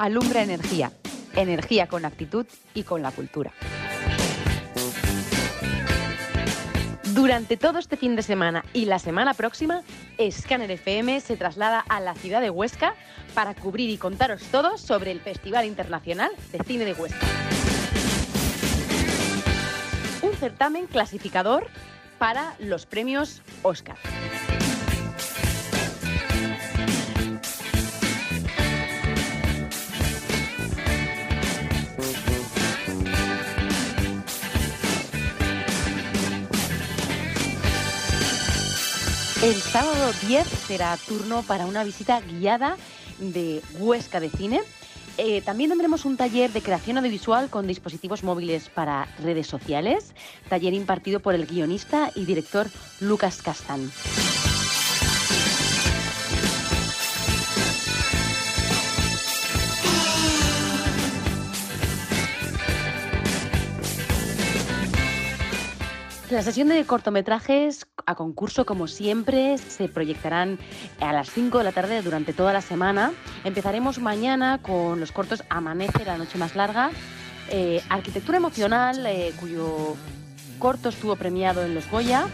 Alumbra Energía. Energía con actitud y con la cultura. Durante todo este fin de semana y la semana próxima, Scanner FM se traslada a la ciudad de Huesca para cubrir y contaros todo sobre el Festival Internacional de Cine de Huesca. Un certamen clasificador para los premios Oscar. El sábado 10 será turno para una visita guiada de Huesca de Cine. Eh, también tendremos un taller de creación audiovisual con dispositivos móviles para redes sociales, taller impartido por el guionista y director Lucas Castán. La sesión de cortometrajes a concurso, como siempre, se proyectarán a las 5 de la tarde durante toda la semana. Empezaremos mañana con los cortos Amanece, la noche más larga, eh, Arquitectura emocional, eh, cuyo corto estuvo premiado en los Goya.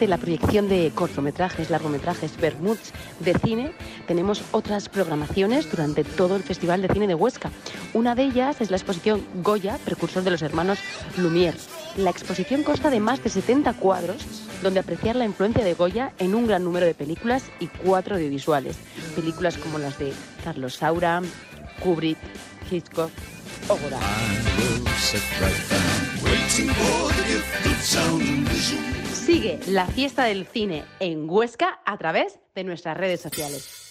Además de la proyección de cortometrajes, largometrajes, vermuts de cine, tenemos otras programaciones durante todo el Festival de Cine de Huesca. Una de ellas es la exposición Goya, precursor de los hermanos Lumière. La exposición consta de más de 70 cuadros donde apreciar la influencia de Goya en un gran número de películas y cuatro audiovisuales. Películas como las de Carlos Saura, Kubrick, Hitchcock o Godard. Sigue la fiesta del cine en Huesca a través de nuestras redes sociales.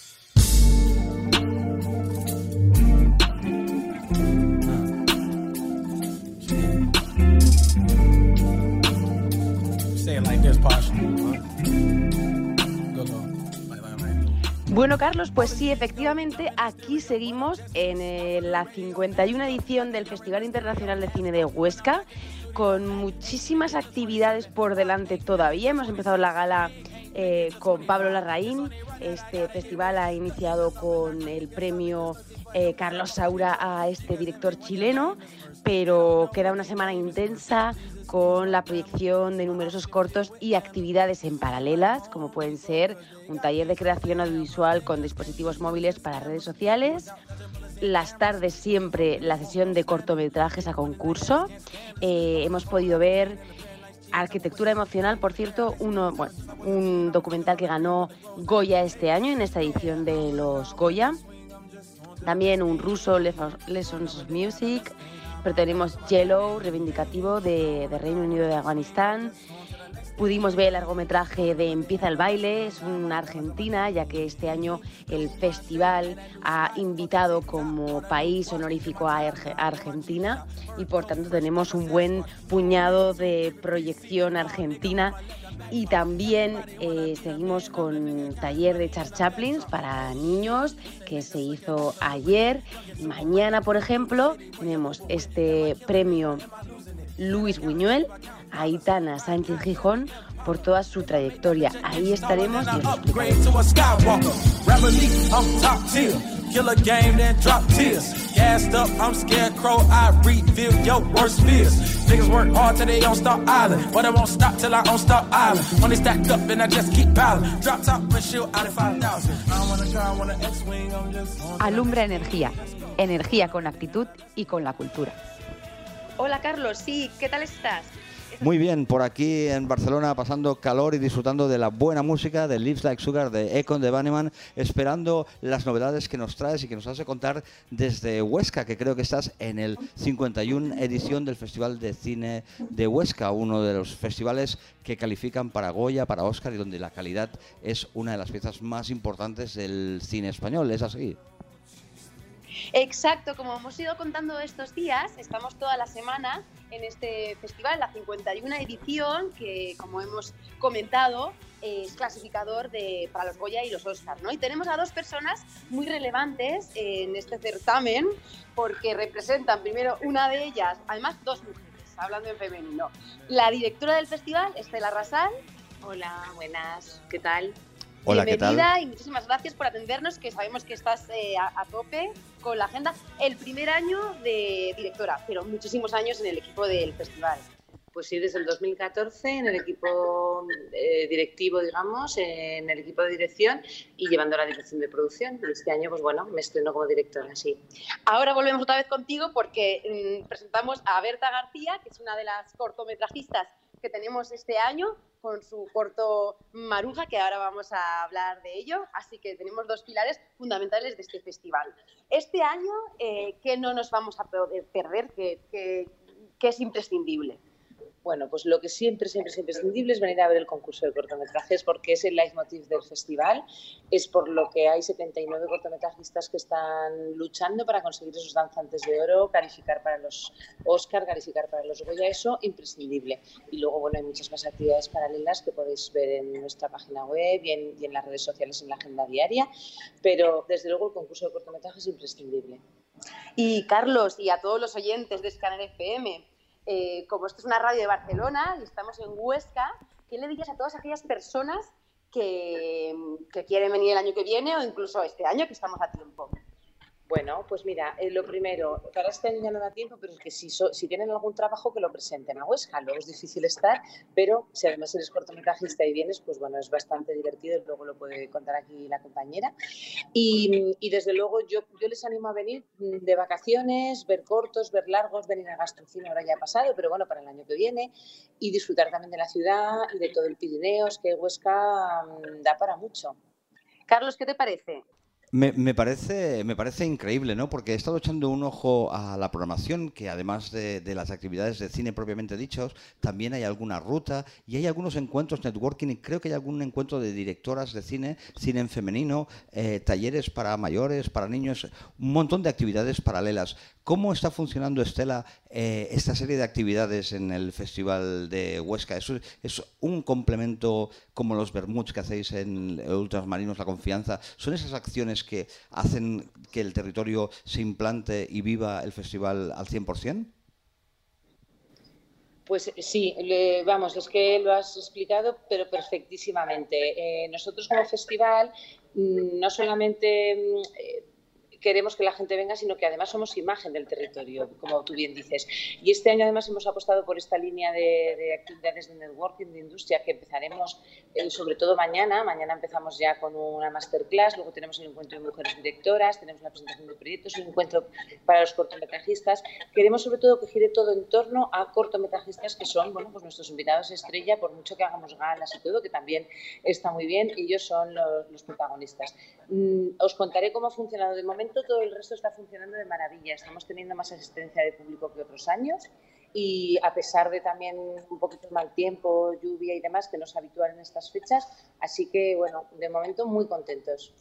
Bueno, Carlos, pues sí, efectivamente, aquí seguimos en eh, la 51 edición del Festival Internacional de Cine de Huesca con muchísimas actividades por delante todavía. Hemos empezado la gala eh, con Pablo Larraín. Este festival ha iniciado con el premio eh, Carlos Saura a este director chileno, pero queda una semana intensa con la proyección de numerosos cortos y actividades en paralelas, como pueden ser un taller de creación audiovisual con dispositivos móviles para redes sociales, las tardes siempre la sesión de cortometrajes a concurso. Eh, hemos podido ver Arquitectura Emocional, por cierto, uno, un documental que ganó Goya este año en esta edición de los Goya. También un ruso, Lessons of Music. Pero tenemos Yellow, reivindicativo de, de Reino Unido de Afganistán. Pudimos ver el largometraje de Empieza el baile, es una argentina, ya que este año el festival ha invitado como país honorífico a Argentina y por tanto tenemos un buen puñado de proyección argentina y también eh, seguimos con taller de Charles Chaplin para niños que se hizo ayer. Mañana, por ejemplo, tenemos este premio Luis Buñuel Aitana Sánchez Gijón por toda su trayectoria. Ahí estaremos. Alumbra energía, energía con actitud y con la cultura. Hola Carlos, sí, ¿qué tal estás? Muy bien, por aquí en Barcelona pasando calor y disfrutando de la buena música de Lives Like Sugar de Econ de Banneman, esperando las novedades que nos traes y que nos hace contar desde Huesca, que creo que estás en el 51 edición del Festival de Cine de Huesca, uno de los festivales que califican para Goya, para Oscar y donde la calidad es una de las piezas más importantes del cine español. ¿Es así? Exacto, como hemos ido contando estos días, estamos toda la semana en este festival, la 51 edición, que como hemos comentado, es clasificador de, para los Goya y los Oscars, ¿no? Y tenemos a dos personas muy relevantes en este certamen, porque representan primero una de ellas, además dos mujeres, hablando en femenino. La directora del festival, Estela Rasal. Hola, buenas, ¿qué tal? Hola, ¿qué tal? Bienvenida y muchísimas gracias por atendernos, que sabemos que estás eh, a, a tope con la agenda. El primer año de directora, pero muchísimos años en el equipo del festival. Pues sí, desde el 2014 en el equipo eh, directivo, digamos, en el equipo de dirección y llevando la dirección de producción. Y este año, pues bueno, me estreno como directora, sí. Ahora volvemos otra vez contigo porque mm, presentamos a Berta García, que es una de las cortometrajistas que tenemos este año con su corto Maruja, que ahora vamos a hablar de ello. Así que tenemos dos pilares fundamentales de este festival. Este año, eh, ¿qué no nos vamos a poder perder? ¿Qué, qué, qué es imprescindible? Bueno, pues lo que siempre, siempre es imprescindible es venir a ver el concurso de cortometrajes porque es el leitmotiv del festival, es por lo que hay 79 cortometrajistas que están luchando para conseguir esos danzantes de oro, calificar para los Oscar, calificar para los Goya, eso imprescindible. Y luego, bueno, hay muchas más actividades paralelas que podéis ver en nuestra página web y en, y en las redes sociales en la agenda diaria, pero desde luego el concurso de cortometrajes es imprescindible. Y Carlos, y a todos los oyentes de Scanner FM, eh, como esto es una radio de Barcelona y estamos en Huesca, ¿qué le dirías a todas aquellas personas que, que, quieren venir el año que viene o incluso este año que estamos a tiempo? Bueno, pues mira, eh, lo primero, para este año no da tiempo, pero es que si, so, si tienen algún trabajo que lo presenten a Huesca. Luego es difícil estar, pero si además eres cortometrajista y vienes, pues bueno, es bastante divertido luego lo puede contar aquí la compañera. Y, desde luego yo, les animo a venir de vacaciones, ver cortos, ver largos, venir a Gastrocine, ahora ya ha pasado, pero bueno, para el año que viene, y disfrutar también de la ciudad y de todo el Pirineos, que Huesca um, da para mucho. Carlos, ¿qué te parece? Me, me, parece, me parece increíble, ¿no? Porque he estado echando un ojo a la programación, que además de, las actividades de cine propiamente dichos, también hay alguna ruta y hay algunos encuentros networking y creo que hay algún encuentro de directoras de cine, cine en femenino, eh, talleres para mayores, para niños, un montón de actividades paralelas. ¿Cómo está funcionando, Estela, eh, esta serie de actividades en el Festival de Huesca? ¿Es, un complemento como los Bermuds que hacéis en Ultramarinos, La Confianza? ¿Son esas acciones que hacen que el territorio se implante y viva el festival al 100%? Pues sí, le, vamos, es que lo has explicado, pero perfectísimamente. Eh, nosotros como festival no solamente eh, queremos que la gente venga, sino que además somos imagen del territorio, como tú bien dices. Y este año además hemos apostado por esta línea de, de actividades de networking, de industria, que empezaremos eh, sobre todo mañana. Mañana empezamos ya con una masterclass, luego tenemos el encuentro de mujeres directoras, tenemos la presentación de proyectos, un encuentro para los cortometrajistas. Queremos sobre todo que gire todo en torno a cortometrajistas que son bueno, pues nuestros invitados estrella, por mucho que hagamos galas y todo, que también está muy bien, ellos son los, los protagonistas. Mm, os contaré cómo ha funcionado de momento todo el resto está funcionando de maravilla. Estamos teniendo más asistencia de público que otros años y a pesar de también un poquito mal tiempo, lluvia y demás, que no es habitual en estas fechas. Así que, bueno, de momento muy contentos.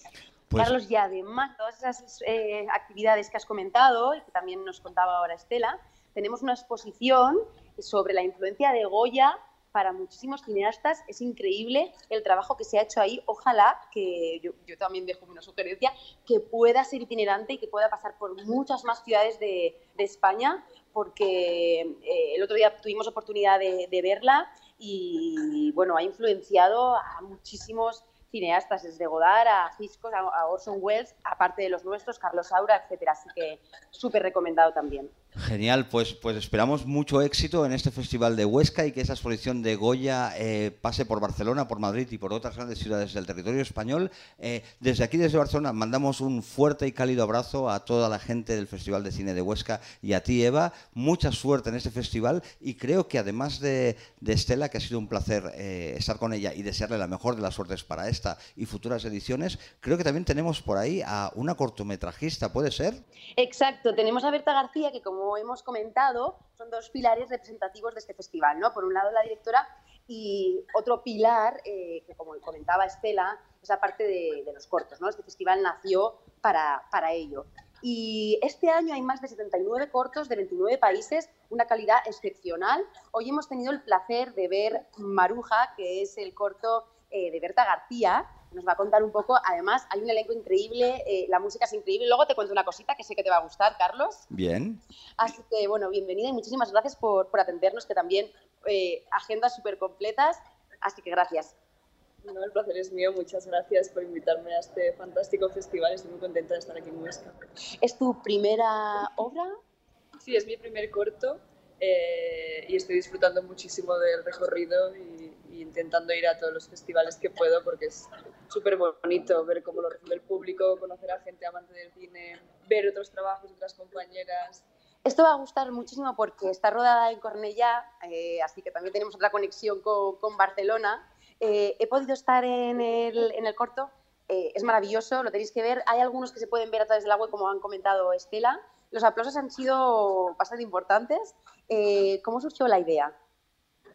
Pues... Carlos, y además todas esas eh, actividades que has comentado y que también nos contaba ahora Estela, tenemos una exposición sobre la influencia de Goya para muchísimos cineastas. Es increíble el trabajo que se ha hecho ahí. Ojalá que yo, yo, también dejo una sugerencia, que pueda ser itinerante y que pueda pasar por muchas más ciudades de, España, porque eh, el otro día tuvimos oportunidad de, de, verla y bueno, ha influenciado a muchísimos cineastas, desde Godard a Hitchcock, a Orson Welles, aparte de los nuestros, Carlos Saura, etcétera. Así que súper recomendado también. Genial, pues, pues esperamos mucho éxito en este Festival de Huesca y que esa exposición de Goya eh, pase por Barcelona, por Madrid y por otras grandes ciudades del territorio español. Eh, desde aquí, desde Barcelona, mandamos un fuerte y cálido abrazo a toda la gente del Festival de Cine de Huesca y a ti, Eva. Mucha suerte en este festival y creo que además de, de Estela, que ha sido un placer eh, estar con ella y desearle la mejor de las suertes para esta y futuras ediciones, creo que también tenemos por ahí a una cortometrajista, ¿puede ser? Exacto, tenemos a Berta García, que como como hemos comentado, son dos pilares representativos de este festival. ¿no? Por un lado, la directora y otro pilar, eh, que como comentaba Estela, es la parte de, de los cortos. ¿no? Este festival nació para, para ello. y este año hay más de 79 cortos de 29 países, una calidad excepcional. Hoy hemos tenido el placer de ver Maruja, que es el corto eh, de Berta García, nos va a contar un poco. Además, hay un elenco increíble, eh, la música es increíble. Luego te cuento una cosita que sé que te va a gustar, Carlos. Bien. Así que, bueno, bienvenida y muchísimas gracias por, por atendernos, que también eh, agendas súper completas. Así que gracias. No, el placer es mío. Muchas gracias por invitarme a este fantástico festival. Estoy muy contenta de estar aquí en Huesca. ¿Es tu primera obra? Sí, es mi primer corto eh, y estoy disfrutando muchísimo del recorrido y, y, intentando ir a todos los festivales que puedo porque es súper bonito ver cómo lo recibe el público, conocer a gente amante del cine, ver otros trabajos, otras compañeras. Esto va a gustar muchísimo porque está rodada en Cornellá, eh, así que también tenemos otra conexión con, con Barcelona. Eh, he podido estar en el, en el corto, eh, es maravilloso, lo tenéis que ver. Hay algunos que se pueden ver a través del agua, como han comentado Estela. Los aplausos han sido bastante importantes. Eh, ¿Cómo surgió la idea?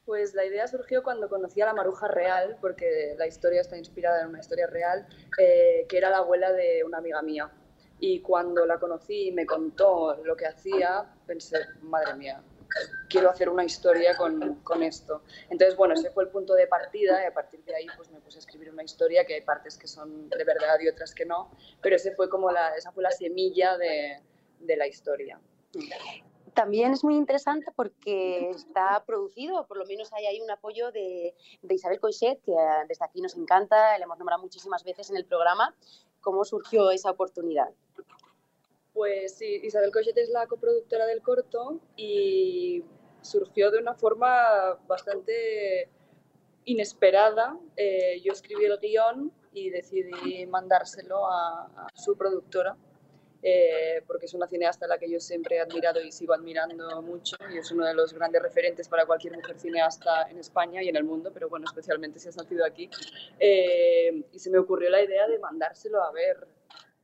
Pues la idea surgió cuando conocí a la Maruja Real, porque la historia está inspirada en una historia real, eh, que era la abuela de una amiga mía. Y cuando la conocí y me contó lo que hacía, pensé, madre mía, quiero hacer una historia con, con, esto. Entonces, bueno, ese fue el punto de partida y a partir de ahí pues me puse a escribir una historia que hay partes que son de verdad y otras que no, pero ese fue como la, esa fue la semilla de, de la historia. También es muy interesante porque está producido, por lo menos hay ahí un apoyo de, de Isabel Coixet, que desde aquí nos encanta, le hemos nombrado muchísimas veces en el programa. ¿Cómo surgió esa oportunidad? Pues sí, Isabel Coixet es la coproductora del corto y surgió de una forma bastante inesperada. Eh, yo escribí el guion y decidí mandárselo a, a su productora, eh, porque es una cineasta a la que yo siempre he admirado y sigo admirando mucho y es uno de los grandes referentes para cualquier mujer cineasta en España y en el mundo, pero bueno, especialmente si has nacido aquí. Eh, y se me ocurrió la idea de mandárselo a ver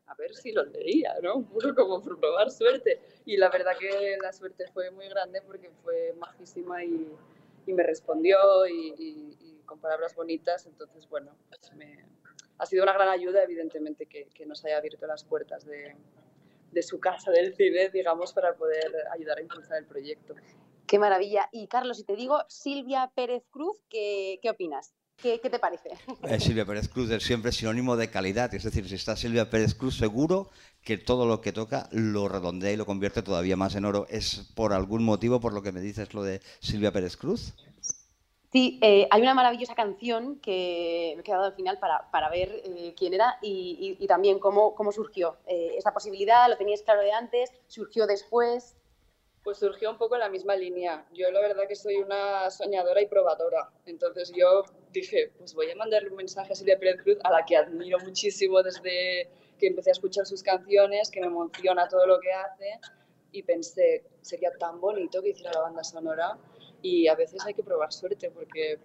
a ver si lo leía, ¿no? Un poco como probar suerte. Y la verdad que la suerte fue muy grande porque fue majísima y, y me respondió y, y, y, con palabras bonitas. Entonces, bueno, pues me, ha sido una gran ayuda, evidentemente, que, que nos haya abierto las puertas de, de su casa del cine, digamos, para poder ayudar a impulsar el proyecto. Qué maravilla. Y Carlos, si te digo Silvia Pérez Cruz, ¿qué, qué opinas? ¿Qué, ¿Qué, te parece? Eh, Silvia Pérez Cruz es siempre sinónimo de calidad, es decir, si está Silvia Pérez Cruz seguro que todo lo que toca lo redondea y lo convierte todavía más en oro. ¿Es por algún motivo por lo que me dices lo de Silvia Pérez Cruz? Sí, eh, hay una maravillosa canción que me he quedado al final para, para ver eh, quién era y, y, y, también cómo, cómo surgió. Eh, esa posibilidad, ¿lo teníais claro de antes? ¿Surgió después? Pues surgió un poco en la misma línea. Yo la verdad que soy una soñadora y probadora. Entonces yo dije, pues voy a mandarle un mensaje a Silvia Pérez Cruz, a la que admiro muchísimo desde que empecé a escuchar sus canciones, que me emociona todo lo que hace. Y pensé, sería tan bonito que hiciera la banda sonora. Y a veces hay que probar suerte porque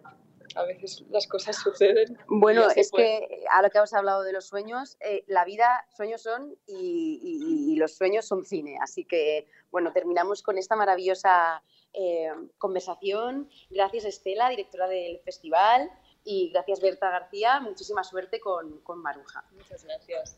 a veces las cosas suceden. Bueno, es que a lo que has hablado de los sueños, eh, la vida, sueños son y, y, y, los sueños son cine. Así que, bueno, terminamos con esta maravillosa eh, conversación. Gracias, Estela, directora del festival. Y gracias, Berta García. Muchísima suerte con, con Maruja. Muchas gracias.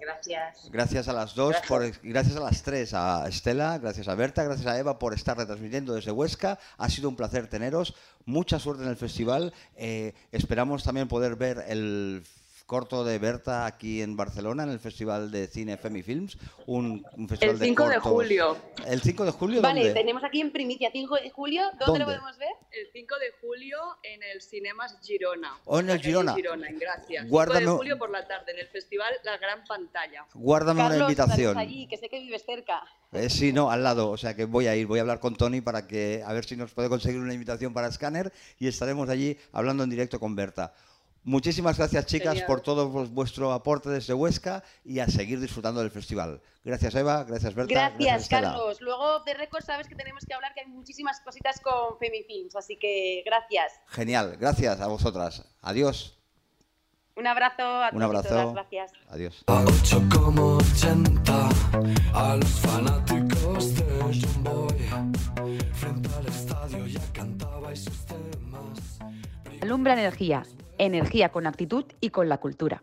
Gracias. Gracias a las dos, gracias. Por, gracias a las tres, a Estela, gracias a Berta, gracias a Eva por estar retransmitiendo desde Huesca. Ha sido un placer teneros. Mucha suerte en el festival. Eh, esperamos también poder ver el corto de Berta aquí en Barcelona, en el Festival de Cine Femifilms. Un, un festival el 5 de, de, julio. ¿El 5 de julio? Vale, ¿dónde? tenemos aquí en primicia 5 de julio. ¿Dónde, ¿Dónde, lo podemos ver? El 5 de julio en el Cinemas Girona. ¿O oh, en el Girona? Girona, en Gracia. Guárdame... 5 de julio por la tarde, en el festival La Gran Pantalla. Guárdame Carlos, una invitación. Allí, que sé que vives cerca. Eh, sí, no, al lado. O sea que voy a ir, voy a hablar con Tony para que a ver si nos puede conseguir una invitación para Scanner y estaremos allí hablando en directo con Berta. Muchísimas gracias, chicas, Genial. por todo vuestro aporte desde Huesca y a seguir disfrutando del festival. Gracias, Eva. Gracias, Berta. Gracias, gracias Carlos. Luego de récord sabes que tenemos que hablar, que hay muchísimas cositas con Femifilms, así que gracias. Genial. Gracias a vosotras. Adiós. Un abrazo a Un abrazo. Todas, gracias. Adiós. A 8 como 80, a los fanáticos de John Boy. Frente al estadio ya cantabais sus temas. Alumbra Energía energía con actitud y con la cultura.